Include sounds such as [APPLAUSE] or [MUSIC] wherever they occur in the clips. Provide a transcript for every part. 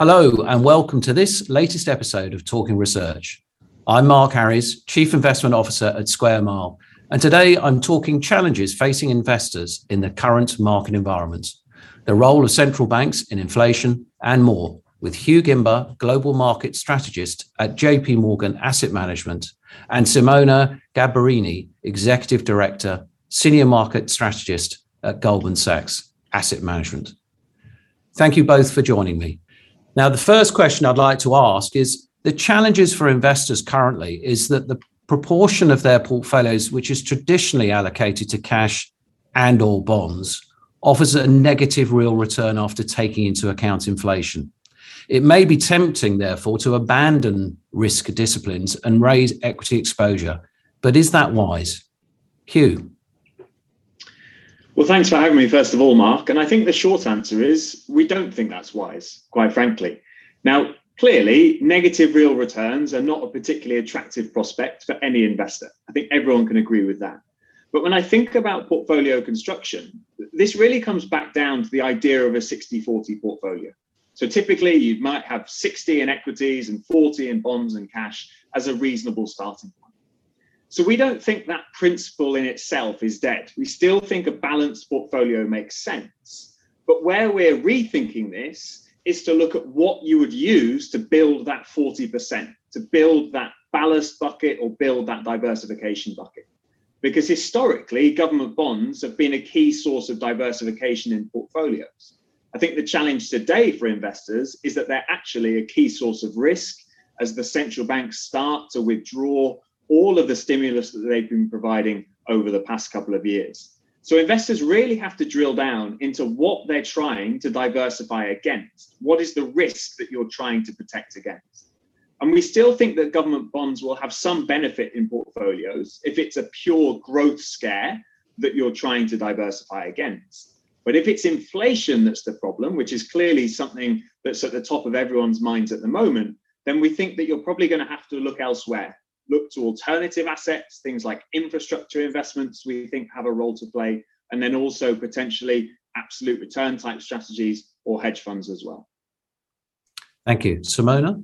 Hello, and welcome to this latest episode of Talking Research. I'm Mark Harries, Chief Investment Officer at Square Mile, and today I'm talking challenges facing investors in the current market environment, the role of central banks in inflation, and more with Hugh Gimber, Global Market Strategist at JP Morgan Asset Management, and Simona Gambarini, Executive Director, Senior Market Strategist at Goldman Sachs Asset Management. Thank you both for joining me. Now, the first question I'd like to ask is the challenges for investors currently is that the proportion of their portfolios, which is traditionally allocated to cash and/or bonds, offers a negative real return after taking into account inflation. It may be tempting, therefore, to abandon risk disciplines and raise equity exposure, but is that wise? Hugh. Well, thanks for having me, first of all, Mark. And I think the short answer is we don't think that's wise, quite frankly. Now, clearly, negative real returns are not a particularly attractive prospect for any investor. I think everyone can agree with that. But when I think about portfolio construction, this really comes back down to the idea of a 60 40 portfolio. So typically, you might have 60 in equities and 40 in bonds and cash as a reasonable starting point. So we don't think that principle in itself is dead. We still think a balanced portfolio makes sense. But where we're rethinking this is to look at what you would use to build that 40%, to build that ballast bucket or build that diversification bucket. Because historically, government bonds have been a key source of diversification in portfolios. I think the challenge today for investors is that they're actually a key source of risk as the central banks start to withdraw all of the stimulus that they've been providing over the past couple of years. So investors really have to drill down into what they're trying to diversify against. What is the risk that you're trying to protect against? And we still think that government bonds will have some benefit in portfolios if it's a pure growth scare that you're trying to diversify against. But if it's inflation that's the problem, which is clearly something that's at the top of everyone's minds at the moment, then we think that you're probably going to have to look elsewhere look to alternative assets, things like infrastructure investments, we think have a role to play, and then also potentially absolute return type strategies or hedge funds as well. Thank you. Simona?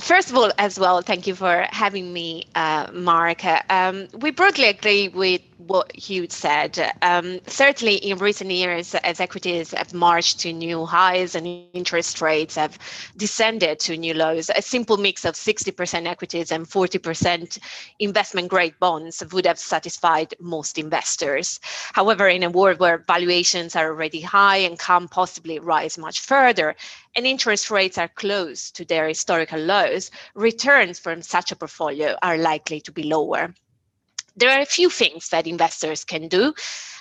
First of all, as well, thank you for having me, uh, Mark. Um, we broadly agree with what Hugh said. Um, certainly, in recent years, as equities have marched to new highs and interest rates have descended to new lows, a simple mix of 60% equities and 40% investment grade bonds would have satisfied most investors. However, in a world where valuations are already high and can possibly rise much further, and interest rates are close to their historical lows, returns from such a portfolio are likely to be lower there are a few things that investors can do.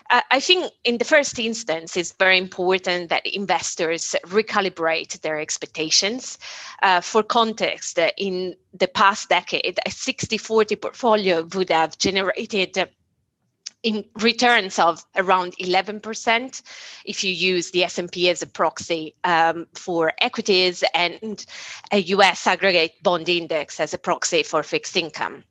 Uh, I think in the first instance, it's very important that investors recalibrate their expectations. Uh, for context, uh, in the past decade, a 60 40 portfolio would have generated in returns of around 11% if you use the S&P as a proxy um, for equities and a US aggregate bond index as a proxy for fixed income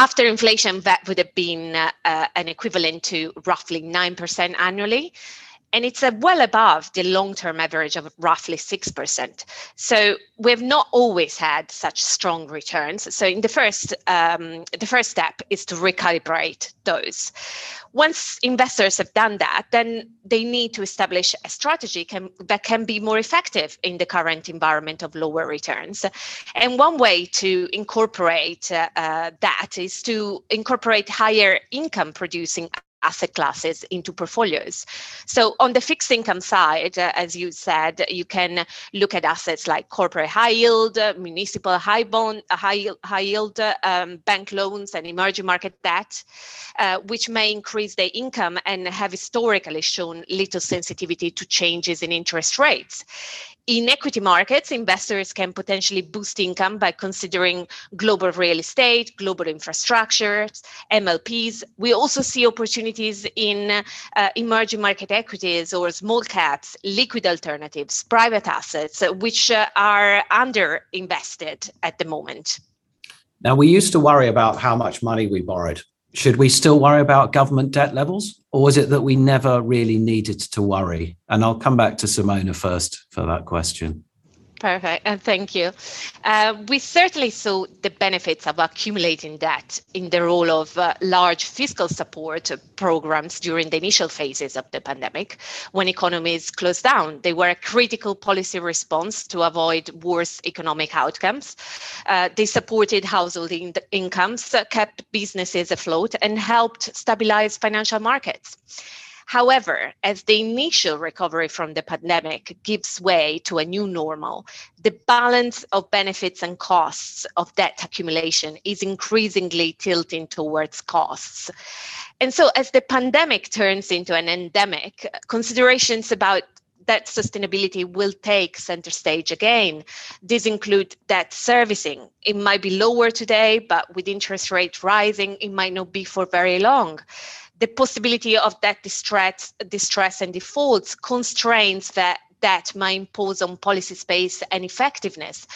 after inflation, that would have been uh, an equivalent to roughly 9% annually. And it's uh, well above the long term average of roughly 6%. So we've not always had such strong returns. So in the first, um, the first step is to recalibrate those once investors have done that, then they need to establish a strategy can, that can be more effective in the current environment of lower returns. And one way to incorporate uh, uh, that is to incorporate higher income producing asset classes into portfolios. So on the fixed income side, uh, as you said, you can look at assets like corporate high yield, uh, municipal high bond, high, high yield uh, um, bank loans and emerging market debt, uh, which may increase their income and have historically shown little sensitivity to changes in interest rates. In equity markets, investors can potentially boost income by considering global real estate, global infrastructures, MLPs. We also see opportunities in uh, emerging market equities or small caps, liquid alternatives, private assets, which uh, are underinvested at the moment. Now, we used to worry about how much money we borrowed should we still worry about government debt levels or is it that we never really needed to worry? And i'll come back to simona first for that question Perfect, and thank you. Uh, we certainly saw the benefits of accumulating debt in the role of uh, large fiscal support programs during the initial phases of the pandemic. When economies closed down, they were a critical policy response to avoid worse economic outcomes. Uh, they supported household in- incomes, kept businesses afloat, and helped stabilize financial markets. However, as the initial recovery from the pandemic gives way to a new normal, the balance of benefits and costs of debt accumulation is increasingly tilting towards costs. And so, as the pandemic turns into an endemic, considerations about debt sustainability will take center stage again. These include debt servicing. It might be lower today, but with interest rates rising, it might not be for very long the possibility of that distress, distress and defaults constrains that that might impose on policy space and effectiveness,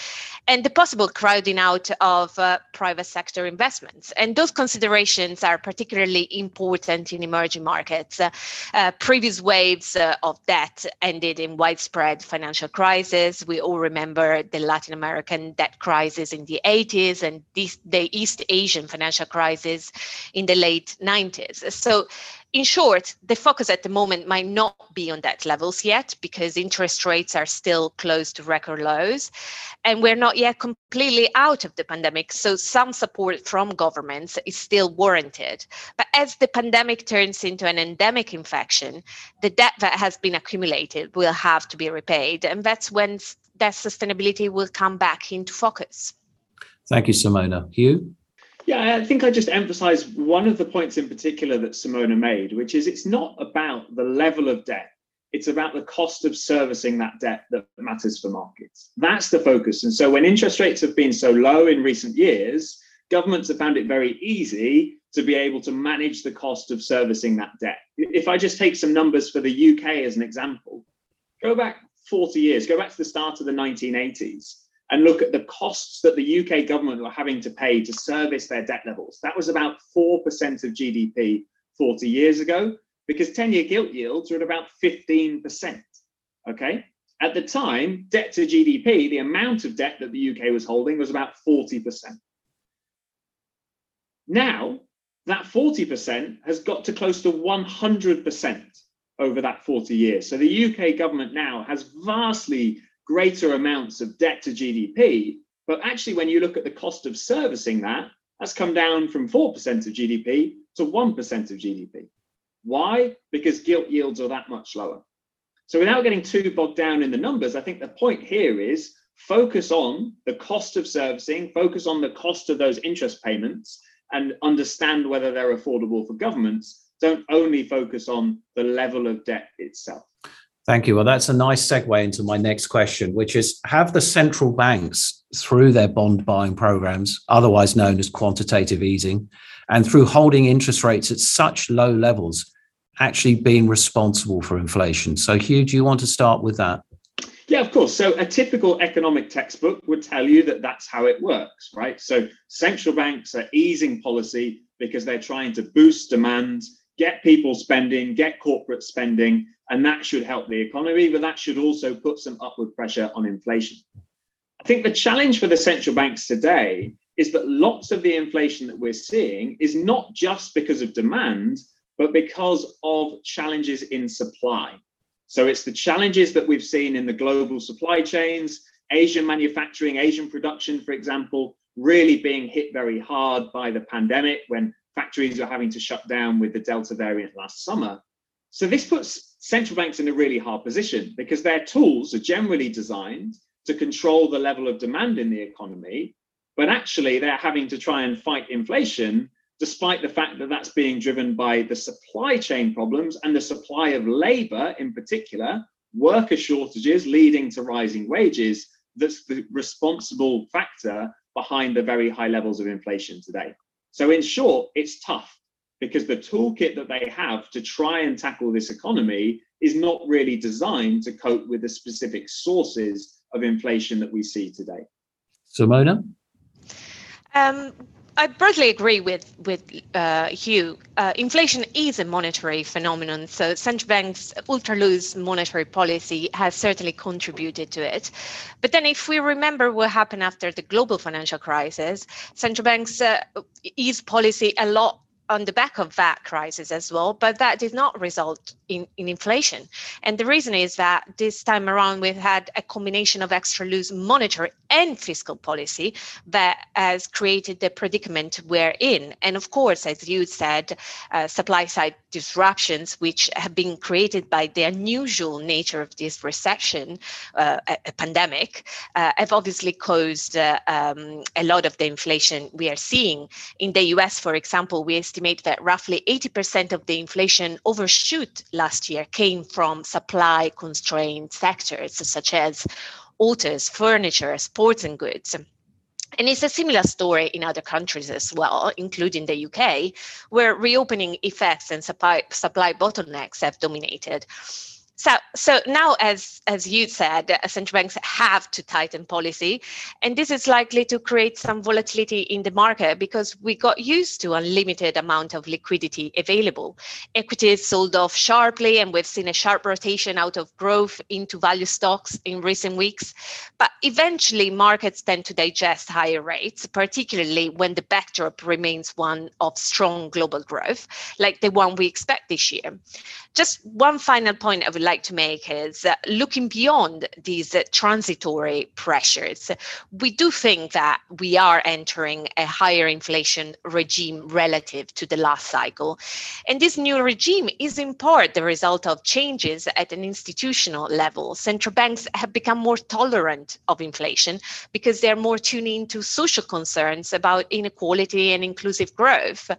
and the possible crowding out of uh, private sector investments. And those considerations are particularly important in emerging markets. Uh, uh, previous waves uh, of debt ended in widespread financial crisis. We all remember the Latin American debt crisis in the 80s and the East Asian financial crisis in the late 90s. So in short, the focus at the moment might not be on debt levels yet because interest rates are still close to record lows. And we're not yet completely out of the pandemic. So some support from governments is still warranted. But as the pandemic turns into an endemic infection, the debt that has been accumulated will have to be repaid. And that's when that sustainability will come back into focus. Thank you, Simona. Hugh? Yeah, I think I just emphasize one of the points in particular that Simona made, which is it's not about the level of debt. It's about the cost of servicing that debt that matters for markets. That's the focus. And so when interest rates have been so low in recent years, governments have found it very easy to be able to manage the cost of servicing that debt. If I just take some numbers for the UK as an example, go back 40 years, go back to the start of the 1980s and look at the costs that the UK government were having to pay to service their debt levels. That was about 4% of GDP 40 years ago, because 10 year gilt yields were at about 15%. Okay. At the time, debt to GDP, the amount of debt that the UK was holding was about 40%. Now, that 40% has got to close to 100% over that 40 years. So the UK government now has vastly greater amounts of debt to GDP. But actually, when you look at the cost of servicing that, that's come down from 4% of GDP to 1% of GDP. Why? Because gilt yields are that much lower. So, without getting too bogged down in the numbers, I think the point here is focus on the cost of servicing, focus on the cost of those interest payments, and understand whether they're affordable for governments. Don't only focus on the level of debt itself. Thank you. Well, that's a nice segue into my next question, which is Have the central banks, through their bond buying programs, otherwise known as quantitative easing, and through holding interest rates at such low levels, actually been responsible for inflation? So, Hugh, do you want to start with that? Yeah, of course. So, a typical economic textbook would tell you that that's how it works, right? So, central banks are easing policy because they're trying to boost demand get people spending, get corporate spending, and that should help the economy, but that should also put some upward pressure on inflation. I think the challenge for the central banks today is that lots of the inflation that we're seeing is not just because of demand, but because of challenges in supply. So it's the challenges that we've seen in the global supply chains, Asian manufacturing, Asian production, for example, really being hit very hard by the pandemic when factories are having to shut down with the Delta variant last summer. So this puts central banks in a really hard position because their tools are generally designed to control the level of demand in the economy, but actually they're having to try and fight inflation despite the fact that that's being driven by the supply chain problems and the supply of labor in particular, worker shortages leading to rising wages. That's the responsible factor behind the very high levels of inflation today. So, in short, it's tough because the toolkit that they have to try and tackle this economy is not really designed to cope with the specific sources of inflation that we see today. Simona? Um, I broadly agree with with uh, Hugh. Uh, inflation is a monetary phenomenon, so central banks' ultra loose monetary policy has certainly contributed to it. But then, if we remember what happened after the global financial crisis, central banks' uh, ease policy a lot on the back of that crisis as well, but that did not result in, in inflation. And the reason is that this time around we've had a combination of extra loose monetary and fiscal policy that has created the predicament we're in. And of course, as you said, uh, supply side disruptions, which have been created by the unusual nature of this recession, uh, a, pandemic, uh, have obviously caused uh, um, a lot of the inflation we are seeing. In the US, for example, we estimate that roughly 80% of the inflation overshoot last year came from supply constrained sectors such as autos, furniture, sports and goods. And it's a similar story in other countries as well, including the UK, where reopening effects and supply, supply bottlenecks have dominated. So, so now, as as you said, uh, central banks have to tighten policy, and this is likely to create some volatility in the market because we got used to unlimited amount of liquidity available. Equities sold off sharply, and we've seen a sharp rotation out of growth into value stocks in recent weeks. But eventually, markets tend to digest higher rates, particularly when the backdrop remains one of strong global growth, like the one we expect this year. Just one final point would like to make is uh, looking beyond these uh, transitory pressures, we do think that we are entering a higher inflation regime relative to the last cycle. And this new regime is in part the result of changes at an institutional level. Central banks have become more tolerant of inflation because they're more tuned into social concerns about inequality and inclusive growth.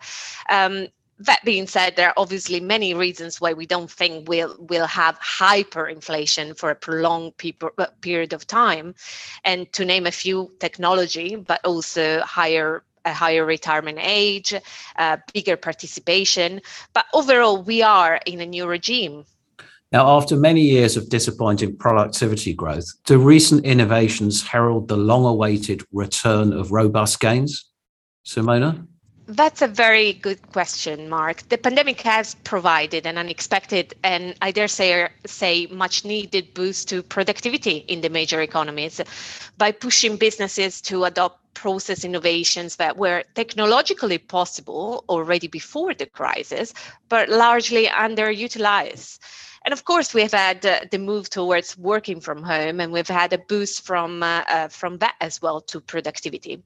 Um, that being said, there are obviously many reasons why we don't think we'll we'll have hyperinflation for a prolonged pe- uh, period of time, and to name a few, technology, but also higher a higher retirement age, uh, bigger participation. But overall, we are in a new regime. Now, after many years of disappointing productivity growth, do recent innovations herald the long-awaited return of robust gains? Simona? That's a very good question, Mark. The pandemic has provided an unexpected and I dare say, er, say much needed boost to productivity in the major economies by pushing businesses to adopt process innovations that were technologically possible already before the crisis, but largely underutilized. And of course, we've had uh, the move towards working from home, and we've had a boost from uh, uh, from that as well to productivity.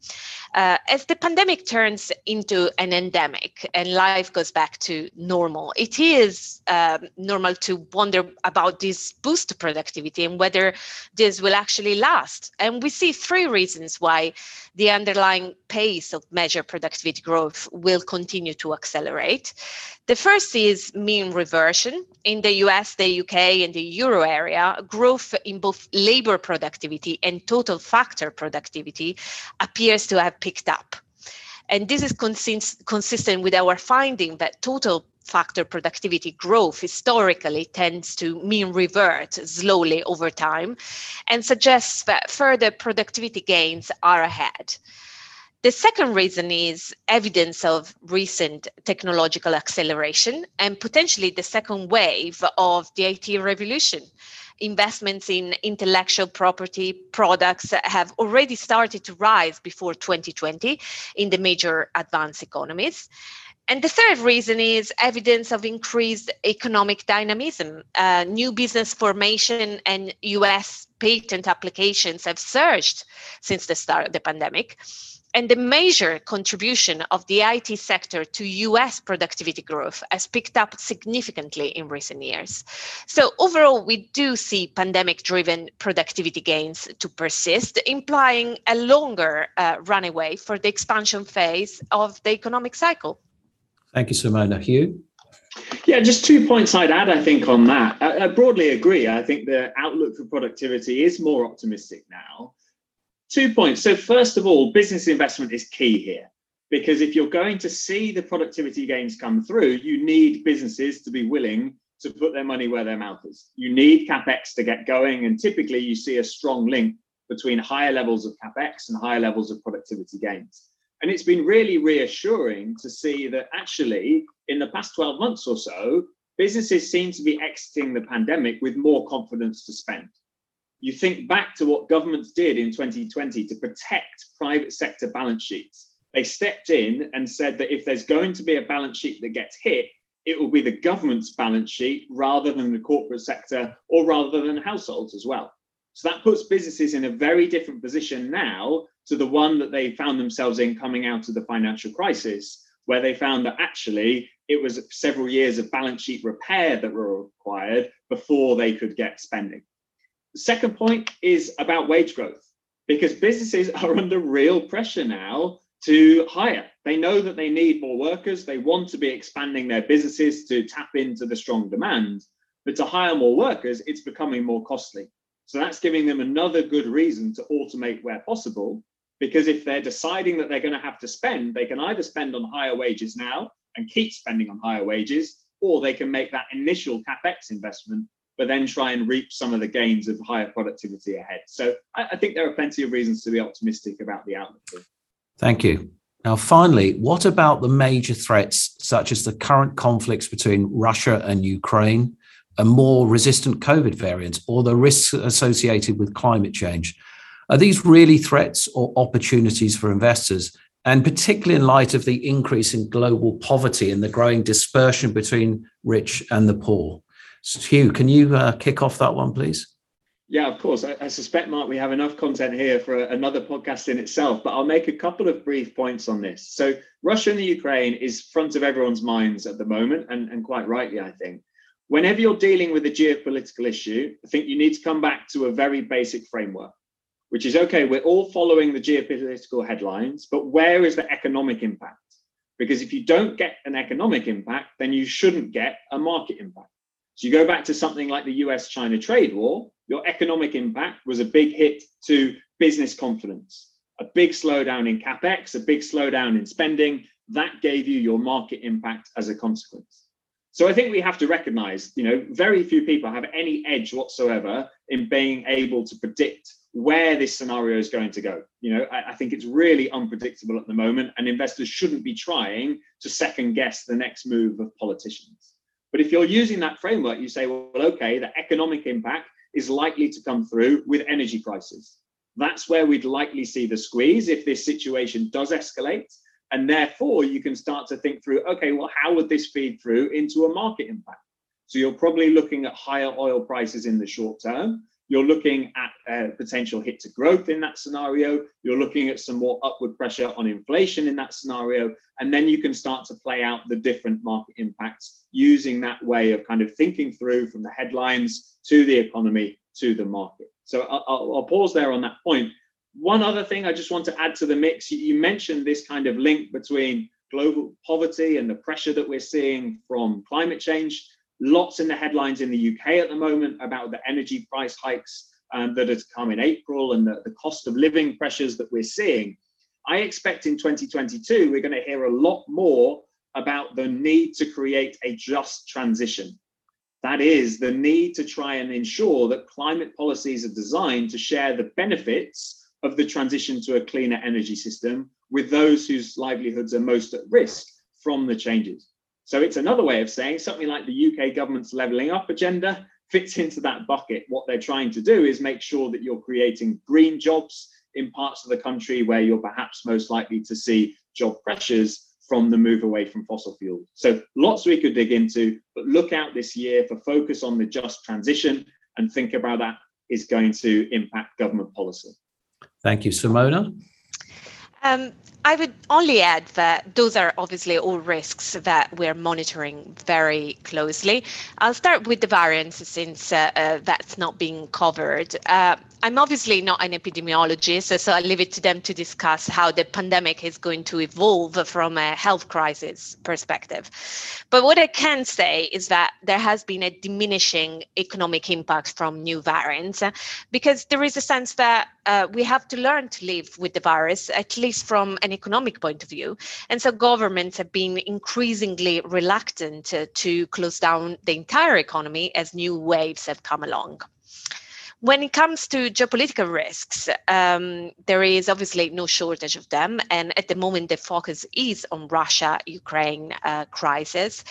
Uh, as the pandemic turns into an endemic and life goes back to normal, it is um, normal to wonder about this boost to productivity and whether this will actually last. And we see three reasons why the underlying pace of measured productivity growth will continue to accelerate. The first is mean reversion. In the US, the UK, and the euro area, growth in both labor productivity and total factor productivity appears to have picked up. And this is consist- consistent with our finding that total factor productivity growth historically tends to mean revert slowly over time and suggests that further productivity gains are ahead. The second reason is evidence of recent technological acceleration and potentially the second wave of the IT revolution. Investments in intellectual property products have already started to rise before 2020 in the major advanced economies. And the third reason is evidence of increased economic dynamism. Uh, new business formation and US patent applications have surged since the start of the pandemic and the major contribution of the IT sector to US productivity growth has picked up significantly in recent years. So, overall, we do see pandemic driven productivity gains to persist, implying a longer uh, runaway for the expansion phase of the economic cycle. Thank you, Simona. Hugh? Yeah, just two points I'd add, I think, on that. I, I broadly agree. I think the outlook for productivity is more optimistic now. Two points. So, first of all, business investment is key here because if you're going to see the productivity gains come through, you need businesses to be willing to put their money where their mouth is. You need capex to get going, and typically you see a strong link between higher levels of capex and higher levels of productivity gains. And it's been really reassuring to see that actually, in the past 12 months or so, businesses seem to be exiting the pandemic with more confidence to spend. You think back to what governments did in 2020 to protect private sector balance sheets. They stepped in and said that if there's going to be a balance sheet that gets hit, it will be the government's balance sheet rather than the corporate sector or rather than households as well. So that puts businesses in a very different position now to the one that they found themselves in coming out of the financial crisis, where they found that actually it was several years of balance sheet repair that were required before they could get spending. Second point is about wage growth, because businesses [LAUGHS] are under real pressure now to hire. They know that they need more workers. They want to be expanding their businesses to tap into the strong demand. But to hire more workers, it's becoming more costly. So that's giving them another good reason to automate where possible. Because if they're deciding that they're going to have to spend, they can either spend on higher wages now and keep spending on higher wages, or they can make that initial capex investment, but then try and reap some of the gains of higher productivity ahead. So I, I think there are plenty of reasons to be optimistic about the outlook. Thank you. Now, finally, what about the major threats such as the current conflicts between Russia and Ukraine, a more resistant COVID variant, or the risks associated with climate change? Are these really threats or opportunities for investors? And particularly in light of the increase in global poverty and the growing dispersion between rich and the poor. Hugh, can you uh, kick off that one, please? Yeah, of course. I, I, suspect, Mark, we have enough content here for a, another podcast in itself, but I'll make a couple of brief points on this. So, Russia and the Ukraine is front of everyone's minds at the moment, and, and quite rightly, I think. Whenever you're dealing with a geopolitical issue, I think you need to come back to a very basic framework, which is okay, we're all following the geopolitical headlines, but where is the economic impact? Because if you don't get an economic impact, then you shouldn't get a market impact. So you go back to something like the US China trade war, your economic impact was a big hit to business confidence, a big slowdown in capex, a big slowdown in spending. That gave you your market impact as a consequence. So I think we have to recognize, you know, very few people have any edge whatsoever in being able to predict where this scenario is going to go. You know, I, I, think it's really unpredictable at the moment, and investors shouldn't be trying to second guess the next move of politicians. But if you're using that framework, you say, well, okay, the economic impact is likely to come through with energy prices. That's where we'd likely see the squeeze if this situation does escalate. And therefore, you can start to think through, okay, well, how would this feed through into a market impact? So you're probably looking at higher oil prices in the short term. You're looking at a potential hit to growth in that scenario. You're looking at some more upward pressure on inflation in that scenario. And then you can start to play out the different market impacts using that way of kind of thinking through from the headlines to the economy to the market. So I'll, I'll pause there on that point. One other thing I just want to add to the mix you mentioned this kind of link between global poverty and the pressure that we're seeing from climate change lots in the headlines in the UK at the moment about the energy price hikes um, that has come in April and the, the cost of living pressures that we're seeing. I expect in 2022 we're going to hear a lot more about the need to create a just transition. That is the need to try and ensure that climate policies are designed to share the benefits of the transition to a cleaner energy system with those whose livelihoods are most at risk from the changes. So it's another way of saying something like the UK government's levelling up agenda fits into that bucket. What they're trying to do is make sure that you're creating green jobs in parts of the country where you're perhaps most likely to see job pressures from the move away from fossil fuels. So lots we could dig into, but look out this year for focus on the just transition and think about that is going to impact government policy. Thank you, Simona. Um, I would only add that those are obviously all risks that we're monitoring very closely. I'll start with the variants since uh, uh, that's not being covered. Uh, I'm obviously not an epidemiologist, so I'll leave it to them to discuss how the pandemic is going to evolve from a health crisis perspective. But what I can say is that there has been a diminishing economic impact from new variants because there is a sense that uh, we have to learn to live with the virus, at least from an economic point of view. And so governments have been increasingly reluctant to, to close down the entire economy as new waves have come along. When it comes to geopolitical risks, um, there is obviously no shortage of them. And at the moment, the focus is on Russia Ukraine uh, crisis.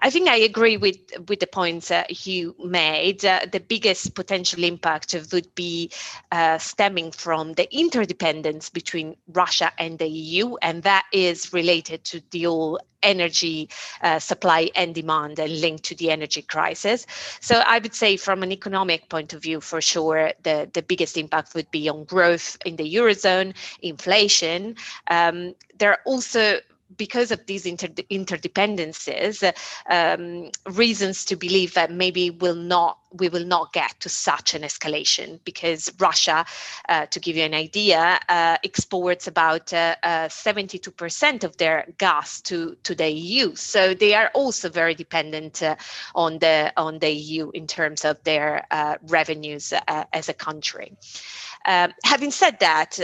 I think I agree with, with the points uh, you made. Uh, the biggest potential impact would be uh, stemming from the interdependence between Russia and the EU, and that is related to the whole energy uh, supply and demand and linked to the energy crisis. So I would say from an economic point of view, for sure, the, the biggest impact would be on growth in the Eurozone, inflation. Um, there are also because of these inter- interdependencies, um, reasons to believe that maybe will not we will not get to such an escalation because Russia, uh, to give you an idea, uh, exports about uh, 72% uh, of their gas to, to the EU. So they are also very dependent uh, on the on the EU in terms of their revenues as a country. Um, having said that,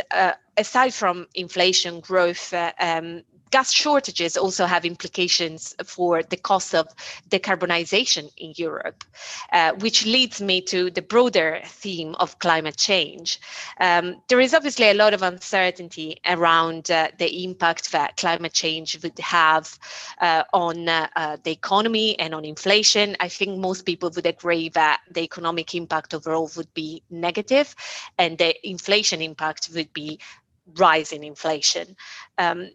aside from inflation growth, um, gas shortages also have implications for the cost of decarbonization in Europe, uh, which leads me to the broader theme of climate change. Um, there is obviously a lot of uncertainty around uh, the impact that climate change would have uh, on uh, uh, the economy and on inflation. I think most people would agree that the economic impact overall would be negative and the inflation impact would be rise in inflation. Um,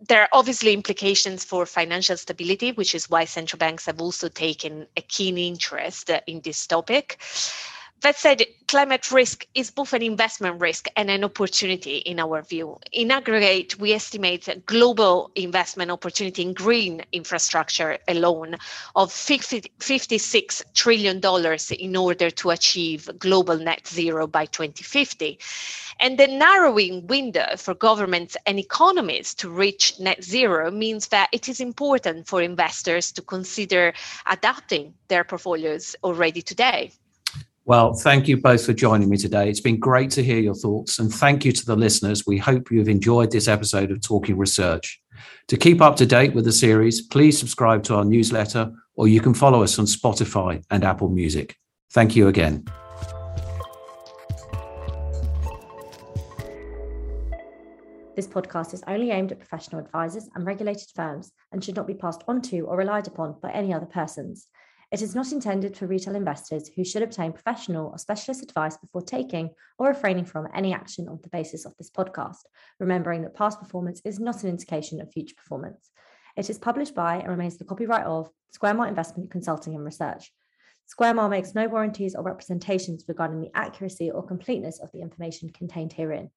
there are obviously implications for financial stability, which is why central banks have also taken a keen interest in this topic. That said, climate risk is both an investment risk and an opportunity in our view. In aggregate, we estimate a global investment opportunity in green infrastructure alone of 50, $56 trillion in order to achieve global net zero by 2050. And the narrowing window for governments and economies to reach net zero means that it is important for investors to consider adapting their portfolios already today. Well, thank you both for joining me today. It's been great to hear your thoughts, and thank you to the listeners. We hope you've enjoyed this episode of Talking Research. To keep up to date with the series, please subscribe to our newsletter, or you can follow us on Spotify and Apple Music. Thank you again. This podcast is only aimed at professional advisors and regulated firms and should not be passed on to or relied upon by any other persons. It is not intended for retail investors who should obtain professional or specialist advice before taking or refraining from any action on the basis of this podcast, remembering that past performance is not an indication of future performance. It is published by and remains the copyright of Square Mile Investment Consulting and Research. Square Mile makes no warranties or representations regarding the accuracy or completeness of the information contained herein.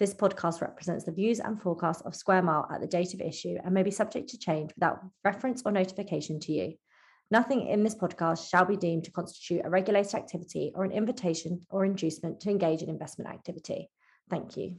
This podcast represents the views and forecasts of Square Mile at the date of issue and may be subject to change without reference or notification to you. Nothing in this podcast shall be deemed to constitute a regulated activity or an invitation or inducement to engage in investment activity. Thank you.